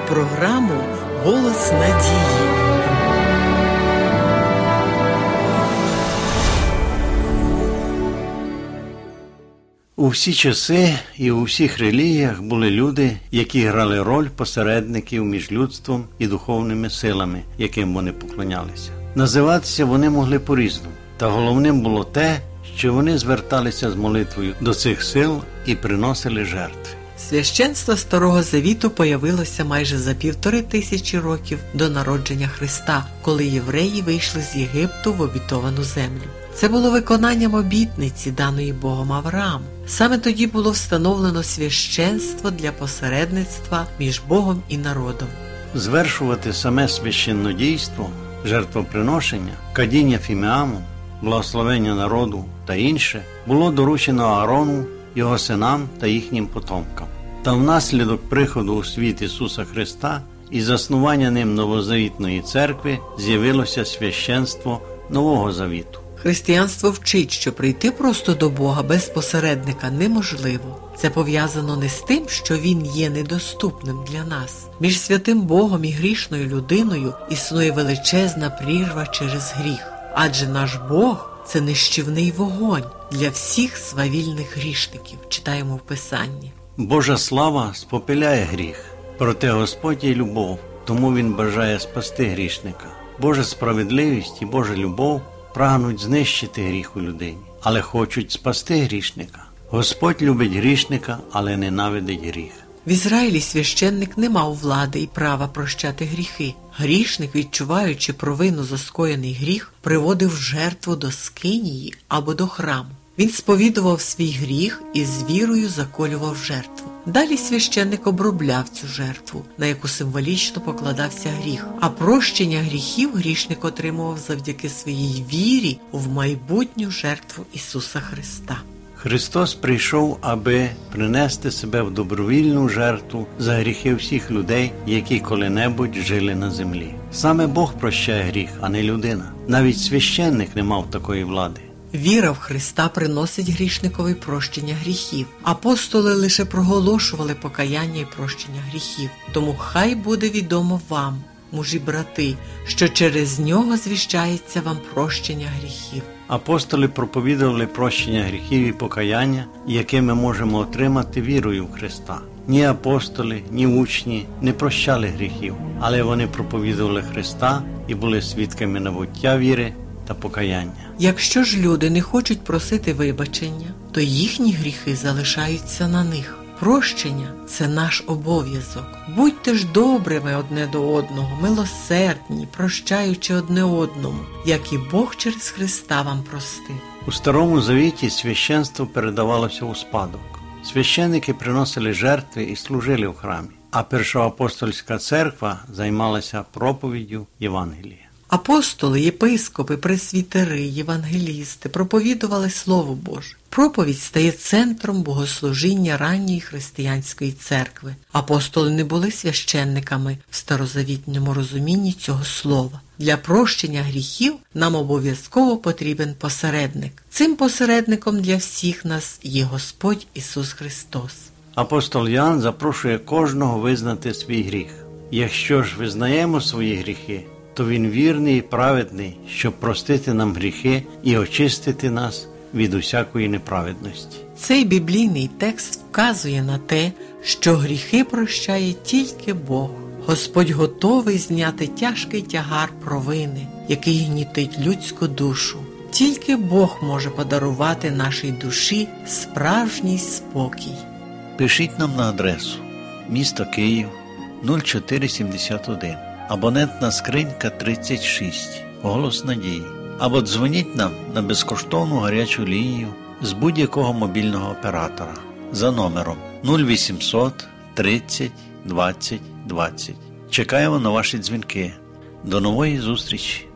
програму Голос надії. У всі часи і у всіх релігіях були люди, які грали роль посередників між людством і духовними силами, яким вони поклонялися. Називатися вони могли по-різному, та головним було те, що вони зверталися з молитвою до цих сил і приносили жертви. Священство Старого Завіту появилося майже за півтори тисячі років до народження Христа, коли євреї вийшли з Єгипту в обітовану землю. Це було виконанням обітниці, даної Богом Аврааму. Саме тоді було встановлено священство для посередництва між Богом і народом. Звершувати саме священнодійство, жертвоприношення, кадіння фіміаму, благословення народу та інше було доручено Аарону, його синам та їхнім потомкам. Та внаслідок приходу у світ Ісуса Христа і заснування ним новозавітної церкви з'явилося священство Нового Завіту. Християнство вчить, що прийти просто до Бога без посередника неможливо. Це пов'язано не з тим, що Він є недоступним для нас. Між святим Богом і грішною людиною існує величезна прірва через гріх, адже наш Бог це нищівний вогонь для всіх свавільних грішників. Читаємо в Писанні. Божа слава спопиляє гріх, проте Господь є любов, тому Він бажає спасти грішника. Божа справедливість і Божа любов прагнуть знищити гріх у людині, але хочуть спасти грішника. Господь любить грішника, але ненавидить гріх. В Ізраїлі священник не мав влади і права прощати гріхи. Грішник, відчуваючи провину за скоєний гріх, приводив жертву до скинії або до храму. Він сповідував свій гріх і з вірою заколював жертву. Далі священник обробляв цю жертву, на яку символічно покладався гріх. А прощення гріхів грішник отримував завдяки своїй вірі в майбутню жертву Ісуса Христа. Христос прийшов, аби принести себе в добровільну жертву за гріхи всіх людей, які коли-небудь жили на землі. Саме Бог прощає гріх, а не людина. Навіть священник не мав такої влади. Віра в Христа приносить грішникові прощення гріхів. Апостоли лише проголошували покаяння і прощення гріхів. Тому хай буде відомо вам, мужі брати, що через нього звіщається вам прощення гріхів. Апостоли проповідували прощення гріхів і покаяння, яке ми можемо отримати вірою в Христа. Ні апостоли, ні учні не прощали гріхів, але вони проповідували Христа і були свідками набуття віри та покаяння. Якщо ж люди не хочуть просити вибачення, то їхні гріхи залишаються на них. Прощення це наш обов'язок. Будьте ж добрими одне до одного, милосердні, прощаючи одне одному, як і Бог через Христа вам простив. У старому завіті священство передавалося у спадок. Священники приносили жертви і служили в храмі, а першоапостольська церква займалася проповіддю Євангелія. Апостоли, єпископи, пресвітери, євангелісти проповідували Слово Боже. Проповідь стає центром богослужіння ранньої християнської церкви. Апостоли не були священниками в старозавітньому розумінні цього слова. Для прощення гріхів нам обов'язково потрібен посередник. Цим посередником для всіх нас є Господь Ісус Христос. Апостол Ян запрошує кожного визнати свій гріх. Якщо ж визнаємо свої гріхи, то він вірний і праведний, щоб простити нам гріхи і очистити нас від усякої неправедності. Цей біблійний текст вказує на те, що гріхи прощає тільки Бог. Господь готовий зняти тяжкий тягар провини, який гнітить людську душу. Тільки Бог може подарувати нашій душі справжній спокій. Пишіть нам на адресу місто Київ 0471 абонентна скринька 36, голос надії. Або дзвоніть нам на безкоштовну гарячу лінію з будь-якого мобільного оператора за номером 0800 30 20 20. Чекаємо на ваші дзвінки. До нової зустрічі!